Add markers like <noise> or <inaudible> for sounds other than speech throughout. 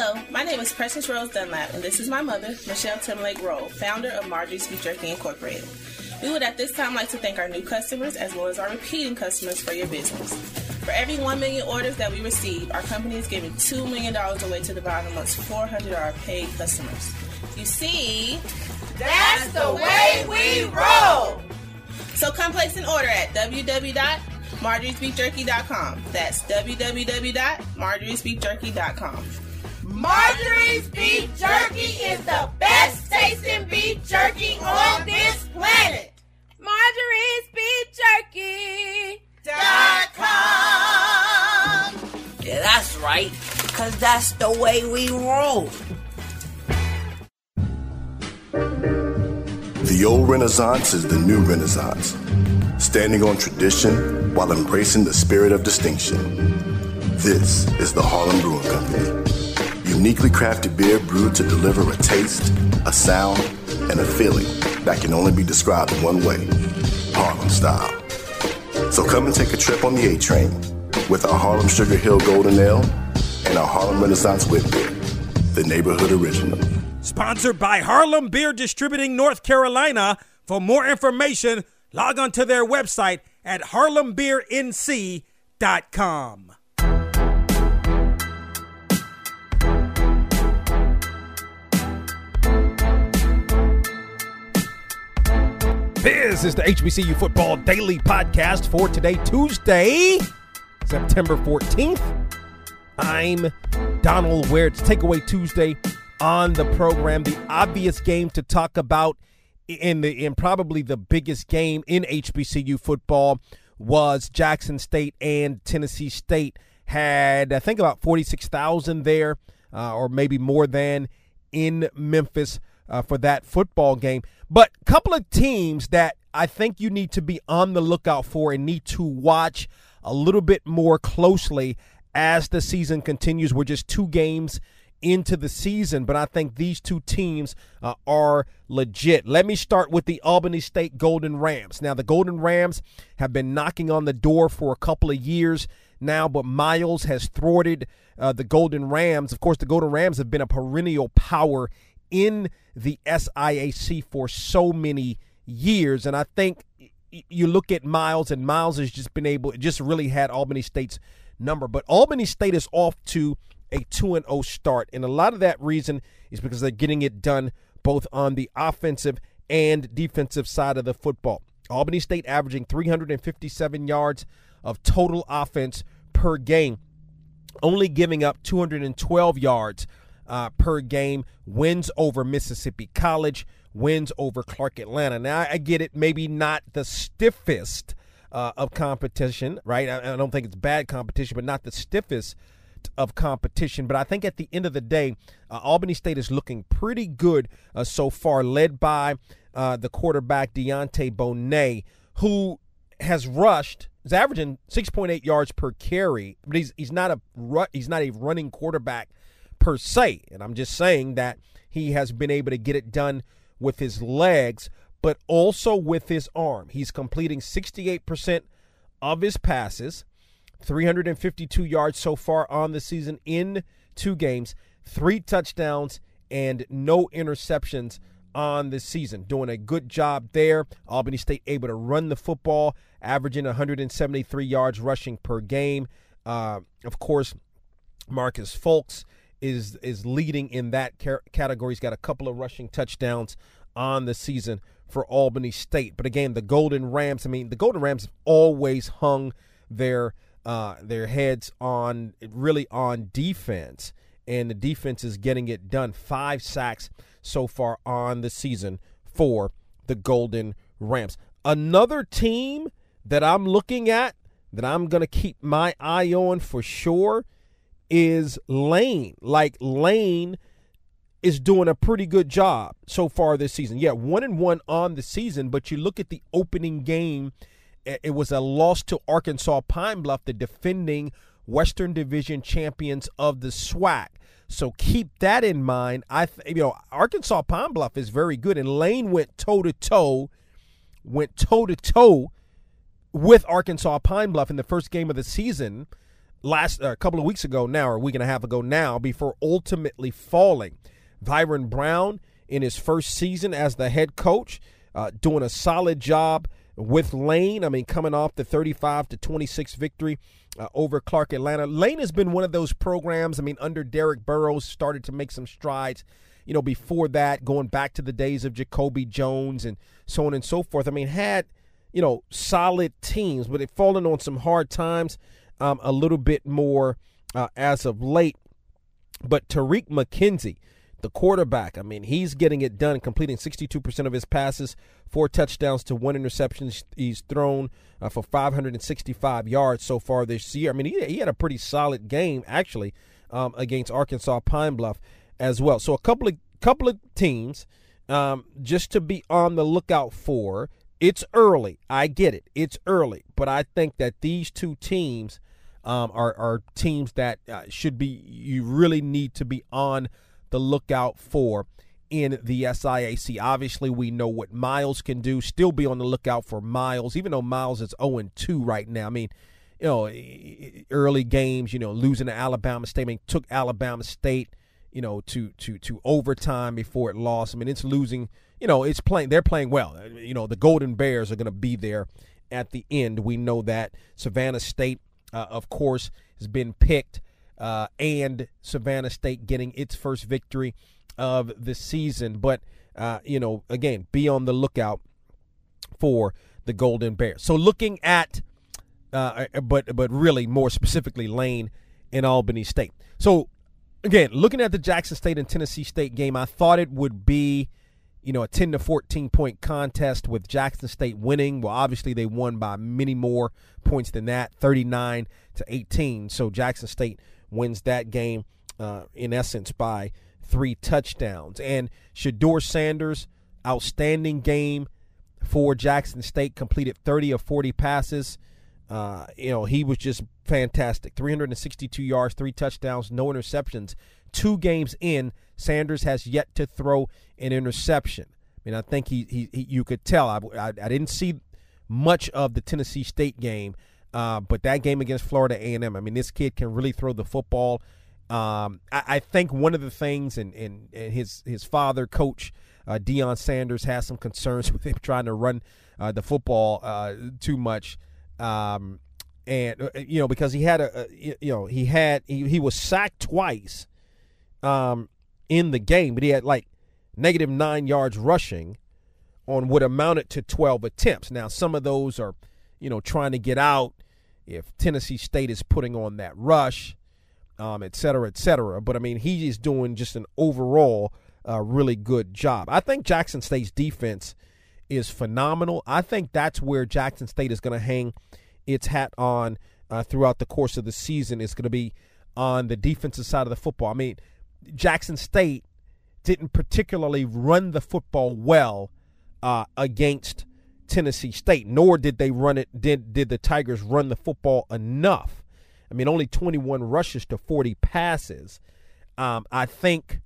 Hello, my name is Precious Rose Dunlap, and this is my mother, Michelle Timlake Roll, founder of Marjorie's Beef Jerky Incorporated. We would at this time like to thank our new customers as well as our repeating customers for your business. For every 1 million orders that we receive, our company is giving $2 million away to divide amongst 400 of our paid customers. You see, that's the way we roll! So come place an order at www.marjoriesbeefjerky.com. That's www.marjoriesbeefjerky.com. Marjorie's Beef Jerky is the best tasting beef jerky on this planet. Marjorie's Beef Jerky. Dot com. Yeah, that's right, because that's the way we roll. The old Renaissance is the new Renaissance, standing on tradition while embracing the spirit of distinction. This is the Harlem Brewing Company uniquely crafted beer brewed to deliver a taste, a sound, and a feeling that can only be described in one way Harlem style. So come and take a trip on the A train with our Harlem Sugar Hill Golden Ale and our Harlem Renaissance Wit Beer, the neighborhood original. Sponsored by Harlem Beer Distributing North Carolina. For more information, log on to their website at harlembeernc.com. This is the HBCU Football Daily Podcast for today, Tuesday, September 14th. I'm Donald Ware. It's Takeaway Tuesday on the program. The obvious game to talk about in the in probably the biggest game in HBCU football was Jackson State and Tennessee State had I think about 46,000 there uh, or maybe more than in Memphis uh, for that football game. But a couple of teams that I think you need to be on the lookout for and need to watch a little bit more closely as the season continues. We're just two games into the season, but I think these two teams uh, are legit. Let me start with the Albany State Golden Rams. Now, the Golden Rams have been knocking on the door for a couple of years now, but Miles has thwarted uh, the Golden Rams. Of course, the Golden Rams have been a perennial power in the SIAC for so many years. And I think you look at Miles, and Miles has just been able, just really had Albany State's number. But Albany State is off to a 2 and 0 start. And a lot of that reason is because they're getting it done both on the offensive and defensive side of the football. Albany State averaging 357 yards of total offense per game, only giving up 212 yards uh, per game, wins over Mississippi College, wins over Clark Atlanta. Now, I get it, maybe not the stiffest uh, of competition, right? I, I, don't think it's bad competition, but not the stiffest of competition. But I think at the end of the day, uh, Albany State is looking pretty good uh, so far, led by uh, the quarterback Deontay Bonet, who has rushed. Is averaging 6.8 yards per carry, but he's he's not a he's not a running quarterback per se. And I'm just saying that he has been able to get it done with his legs, but also with his arm. He's completing 68% of his passes, 352 yards so far on the season in two games, three touchdowns, and no interceptions on the season. Doing a good job there. Albany State able to run the football, averaging 173 yards rushing per game. Uh, of course, Marcus Fulks is is leading in that category. He's got a couple of rushing touchdowns on the season for Albany State. But again, the Golden Rams. I mean, the Golden Rams have always hung their uh, their heads on really on defense, and the defense is getting it done. Five sacks so far on the season for the Golden Rams. Another team that I'm looking at that I'm going to keep my eye on for sure is Lane. Like Lane is doing a pretty good job so far this season. Yeah, one and one on the season, but you look at the opening game, it was a loss to Arkansas Pine Bluff, the defending Western Division champions of the SWAC. So keep that in mind. I, th- you know, Arkansas Pine Bluff is very good, and Lane went toe to toe, went toe to toe with Arkansas Pine Bluff in the first game of the season last a uh, couple of weeks ago now, or a week and a half ago now, before ultimately falling. Byron Brown in his first season as the head coach, uh, doing a solid job with Lane. I mean, coming off the 35 to 26 victory uh, over Clark Atlanta. Lane has been one of those programs. I mean, under Derek Burrows, started to make some strides. You know, before that, going back to the days of Jacoby Jones and so on and so forth. I mean, had you know solid teams, but it fallen on some hard times. Um, a little bit more uh, as of late. But Tariq McKenzie, the quarterback. I mean, he's getting it done, completing 62% of his passes, four touchdowns to one interception. He's thrown uh, for 565 yards so far this year. I mean, he, he had a pretty solid game actually um, against Arkansas Pine Bluff as well. So a couple of couple of teams um, just to be on the lookout for. It's early. I get it. It's early, but I think that these two teams um, are are teams that uh, should be. You really need to be on the lookout for in the SIAC. Obviously, we know what Miles can do. Still be on the lookout for Miles, even though Miles is 0 2 right now. I mean, you know, early games, you know, losing to Alabama State. I mean, took Alabama State, you know, to to to overtime before it lost. I mean, it's losing. You know, it's playing. They're playing well. You know, the Golden Bears are going to be there at the end. We know that Savannah State, uh, of course, has been picked uh, and Savannah State getting its first victory of the season. But, uh, you know, again, be on the lookout for the Golden Bears. So looking at, uh, uh, but but really more specifically, Lane and Albany State. So again, looking at the Jackson State and Tennessee State game, I thought it would be you know, a 10 to 14 point contest with Jackson State winning. Well, obviously they won by many more points than that, 39 to 18. So Jackson State wins that game uh, in essence by three touchdowns. And Shedeur Sanders, outstanding game for Jackson State, completed 30 of 40 passes. Uh, you know, he was just fantastic. 362 yards, three touchdowns, no interceptions. Two games in, Sanders has yet to throw an interception. I mean, I think he, he, he you could tell. I, I, I, didn't see much of the Tennessee State game, uh, but that game against Florida A&M, I mean, this kid can really throw the football. Um, I, I, think one of the things, and, and, and his his father, coach uh, Deion Sanders, has some concerns <laughs> with him trying to run uh, the football uh, too much. Um, and uh, you know because he had a, you know he had he, he was sacked twice um in the game but he had like negative 9 yards rushing on what amounted to 12 attempts. Now some of those are you know trying to get out if Tennessee State is putting on that rush um et cetera et cetera. But I mean he is doing just an overall uh, really good job. I think Jackson State's defense is phenomenal. I think that's where Jackson State is going to hang its hat on uh, throughout the course of the season. It's going to be on the defensive side of the football. I mean, Jackson State didn't particularly run the football well uh, against Tennessee State, nor did they run it. Did did the Tigers run the football enough? I mean, only 21 rushes to 40 passes. Um, I think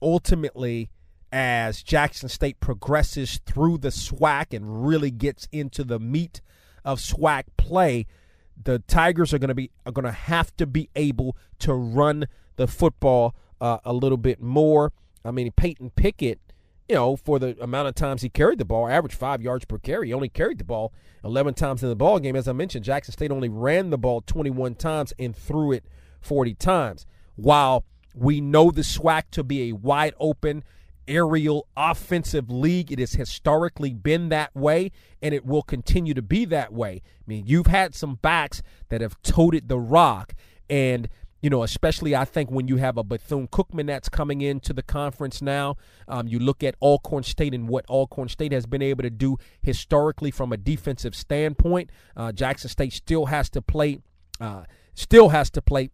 ultimately, as Jackson State progresses through the SWAC and really gets into the meat of SWAC play, the Tigers are going to be are going to have to be able to run the football uh, a little bit more. I mean, Peytton Pickett, you know, for the amount of times he carried the ball, averaged five yards per carry. He only carried the ball 11 times in the ball game. As I mentioned, Jackson State only ran the ball 21 times and threw it 40 times. While we know the SWAC to be a wide open aerial offensive league. It has historically been that way, and it will continue to be that way. I mean, you've had some backs that have toted the rock, and you know, especially I think when you have a Bethune Cookman that's coming into the conference now, um, you look at Alcorn State and what Alcorn State has been able to do historically from a defensive standpoint. Uh, Jackson State still has to play, uh, still has to play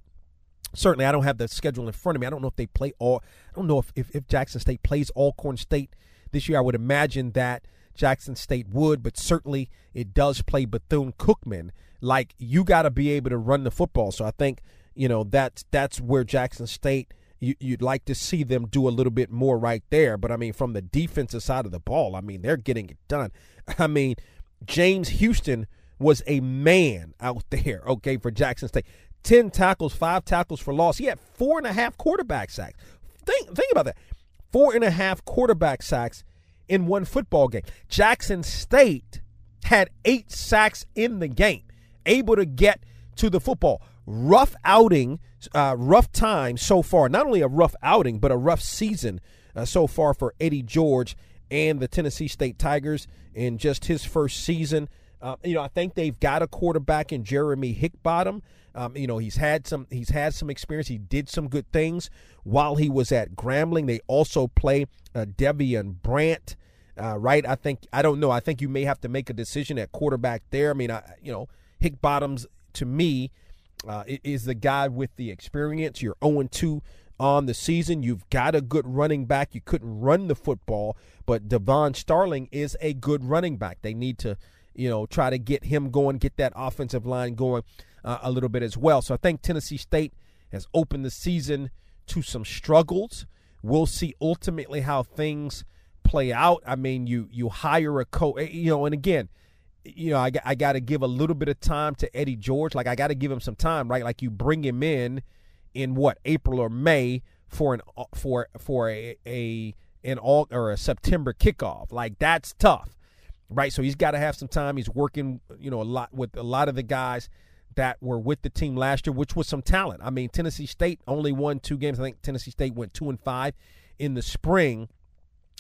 certainly I don't have the schedule in front of me. I don't know if they play all. I don't know if, if, if Jackson State plays Alcorn State this year. I would imagine that Jackson State would, but certainly it does play Bethune Cookman. Like you got to be able to run the football. So I think you know that's that's where Jackson State. You, you'd like to see them do a little bit more right there, but I mean, from the defensive side of the ball, I mean, they're getting it done. <laughs> I mean, James Houston was a man out <laughs> there, okay, for Jackson State. 10 tackles, five tackles for loss. He had four and a half quarterback sacks. Think, think about that. Four and a half quarterback sacks in one football game. Jackson State had eight sacks in the game, able to get to the football. Rough outing, uh, rough time so far. Not only a rough outing, but a rough season uh, so far for Eddie George and the Tennessee State Tigers in just his first season. Uh, you know, I think they've got a quarterback in Geremy Hickbottom. Um, you know, he's had some he's had some experience. He did some good things while he was at Grambling. They also play uh, Devian Brandt, uh, right? I think I don't know. I think you may have to make a decision at quarterback there. I mean, I, you know, Hickbottom's to me uh, is the guy with the experience. You're 0 2 on the season. You've got a good running back. You couldn't run the football, but Devon Starling is a good running back. They need to, you know, try to get him going, get that offensive line going uh, a little bit as well. So I think Tennessee State has opened the season to some struggles. We'll see ultimately how things play out. I mean, you you hire a coach, eh, you know, and again, you know, I, I got to give a little bit of time to Eddie George. Like I got to give him some time, right? Like you bring him in in what April or May for an uh, for for a, a an all or a September kickoff. Like that's tough, right? So he's got to have some time. He's working, you know, a lot with a lot of the guys that were with the team last year, which was some talent. I mean, Tennessee State only won two games. I think Tennessee State went two and five in the spring,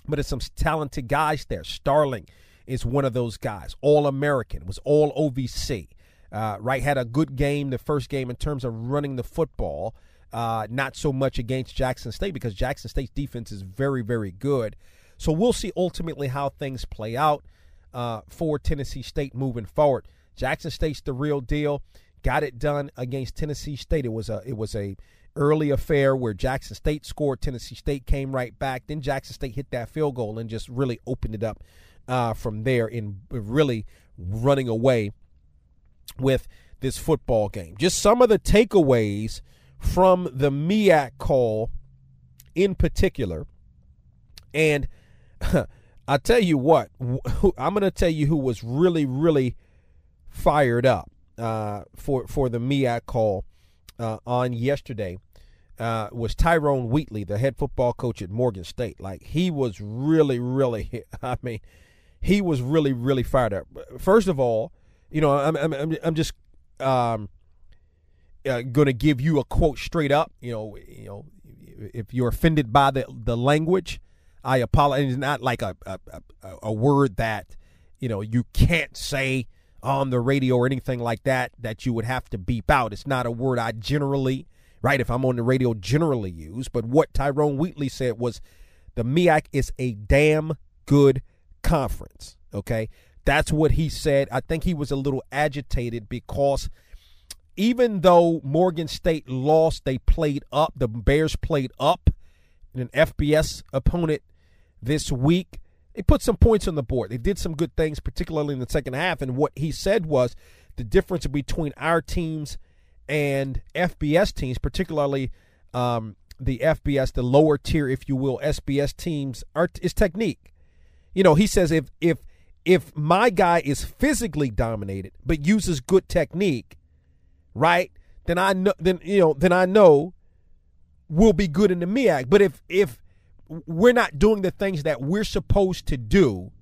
but it's some talented guys there. Starling is one of those guys. All American was all OVC. Uh, right, had a good game the first game in terms of running the football. Uh, not so much against Jackson State because Jackson State's defense is very, very good. So we'll see ultimately how things play out uh, for Tennessee State moving forward. Jackson State's the real deal. Got it done against Tennessee State. It was a it was a early affair where Jackson State scored. Tennessee State came right back. Then Jackson State hit that field goal and just really opened it up uh, from there in really running away with this football game. Just some of the takeaways from the MEAC call in particular. And <laughs> I tell you what, I'm going to tell you who was really, really fired up uh, for for the MEAC call uh, on yesterday. Uh, was Tyrone Wheatley, the head football coach at Morgan State. Like he was really, really. <laughs> I mean, he was really, really fired up. First of all, you know, I'm I'm I'm just um, uh, going to give you a quote straight up. You know, you know, if you're offended by the the language, I apologize. It's not like a, a a word that you know you can't say on the radio or anything like that that you would have to beep out. It's not a word I generally, right? If I'm on the radio, generally use. But what Tyrone Wheatley said was, the MEAC is a damn good conference. Okay, that's what he said. I think he was a little agitated because even though Morgan State lost, they played up. The Bears played up in an FBS opponent this week. They put some points on the board. They did some good things, particularly in the second half. And what he said was the difference between our teams and FBS teams, particularly um, the FBS, the lower tier, if you will, SBS teams, are, is technique. You know, he says if if if my guy is physically dominated but uses good technique, right? Then I know then you know then I know we'll be good in the MEAC. But if if we're not doing the things that we're supposed to do,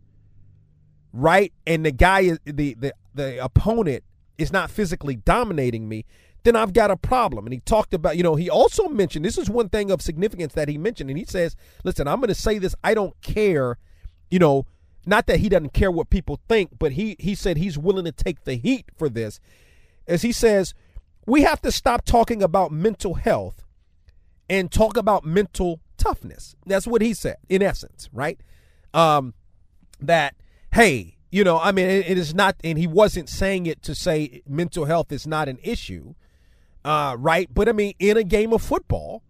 right? And the guy is the the the opponent is not physically dominating me, then I've got a problem. And he talked about, you know, he also mentioned this is one thing of significance that he mentioned, and he says, "Listen, I'm going to say this. I don't care, you know." Not that he doesn't care what people think, but he he said he's willing to take the heat for this. As he says, we have to stop talking about mental health and talk about mental toughness. That's what he said, in essence, right? Um, that, hey, you know, I mean, it, it is not, and he wasn't saying it to say mental health is not an issue, uh, right? But I mean, in a game of football,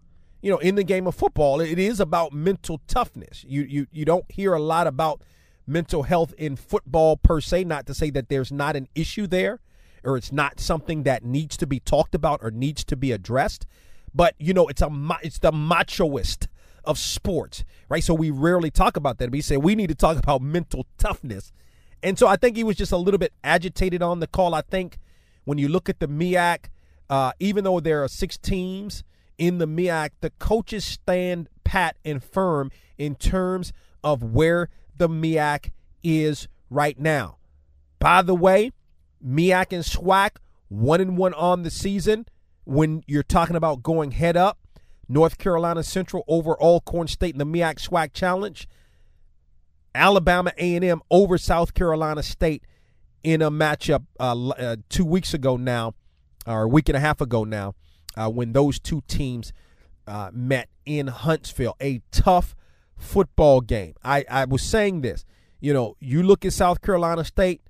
you know, in the game of football, it is about mental toughness. You you you don't hear a lot about mental health in football per se. Not to say that there's not an issue there, or it's not something that needs to be talked about or needs to be addressed. But you know, it's a it's the machoist of sports, right? So we rarely talk about that. We say we need to talk about mental toughness. And so I think he was just a little bit agitated on the call. I think when you look at the MEAC, uh, even though there are six teams in the MEAC, the coaches stand pat and firm in terms of where the MEAC is right now. By the way, MEAC and SWAC one and one on the season. When you're talking about going head up, North Carolina Central over Alcorn State in the MEAC SWAC Challenge. Alabama A&M over South Carolina State in a matchup uh, uh, two weeks ago now, or a week and a half ago now, uh, when those two teams uh, met in Huntsville. A tough football game. I, I was saying this. You know, you look at South Carolina State,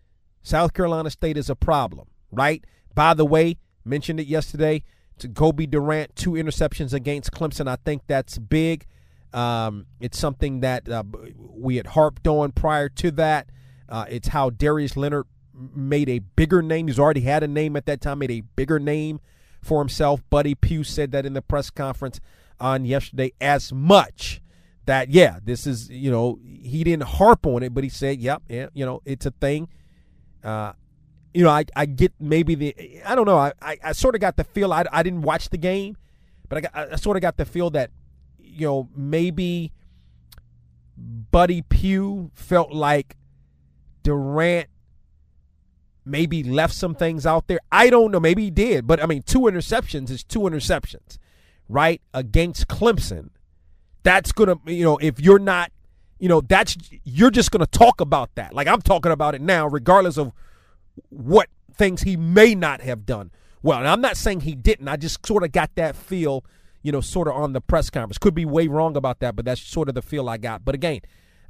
South Carolina State is a problem, right? By the way, mentioned it yesterday to Cobie Durant, two interceptions against Clemson. I think that's big. Um, it's something that uh, we had harped on prior to that. Uh, it's how Darius Leonard made a bigger name. He's already had a name at that time, made a bigger name for himself. Buddy Pough said that in the press conference on yesterday as much that, yeah, this is, you know, he didn't harp on it, but he said, yep, yeah, you know, it's a thing. Uh, you know, I, I get maybe the, I don't know, I, I, I sort of got the feel, I, I didn't watch the game, but I, got, I sort of got the feel that you know, maybe Buddy Pough felt like Durant maybe left some things out there. I don't know. Maybe he did. But I mean, two interceptions is two interceptions, right? Against Clemson. That's going to, you know, if you're not, you know, that's, you're just going to talk about that. Like I'm talking about it now, regardless of what things he may not have done. Well, and I'm not saying he didn't. I just sort of got that feel you know, sort of on the press conference. Could be way wrong about that, but that's sort of the feel I got. But again,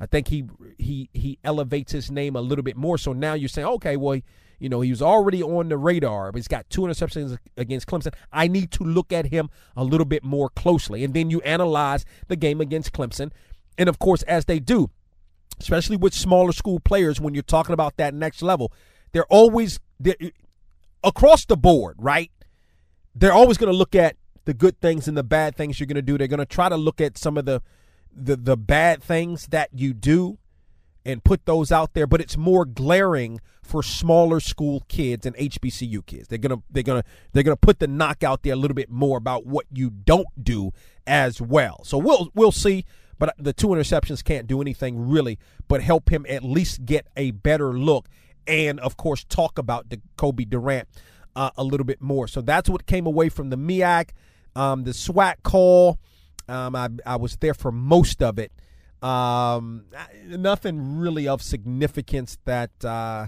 I think he he he elevates his name a little bit more. So now you're saying, okay, well, you know, he was already on the radar, but he's got two interceptions against Clemson. I need to look at him a little bit more closely. And then you analyze the game against Clemson. And of course, as they do, especially with smaller school players, when you're talking about that next level, they're always they're, across the board, right? They're always going to look at the good things and the bad things you're going to do. They're going to try to look at some of the, the the bad things that you do and put those out there, but it's more glaring for smaller school kids and HBCU kids. They're gonna they're gonna they're gonna put the knock out there a little bit more about what you don't do as well. So we'll we'll see. But the two interceptions can't do anything really, but help him at least get a better look, and of course talk about the Cobie Durant uh, a little bit more. So that's what came away from the MEAC, Um, the SWAC call, um, I, I was there for most of it. Um, nothing really of significance that uh,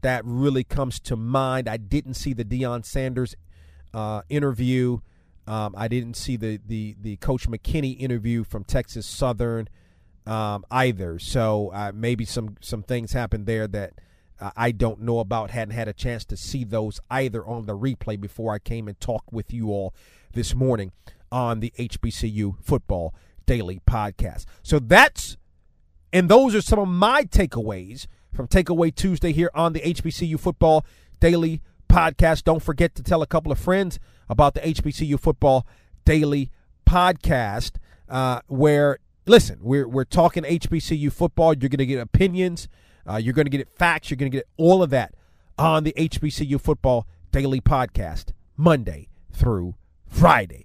that really comes to mind. I didn't see the Deion Sanders uh, interview. Um, I didn't see the, the the Coach McKinney interview from Texas Southern um, either. So uh, maybe some some things happened there that uh, I don't know about. Hadn't had a chance to see those either on the replay before I came and talked with you all this morning on the HBCU Football Daily Podcast. So that's, and those are some of my takeaways from Takeaway Tuesday here on the HBCU Football Daily Podcast. Don't forget to tell a couple of friends about the HBCU Football Daily Podcast, uh, where, listen, we're, we're talking HBCU football. You're going to get opinions, uh, you're going to get facts, you're going to get all of that on the HBCU Football Daily Podcast, Monday through Friday.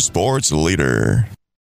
sports leader.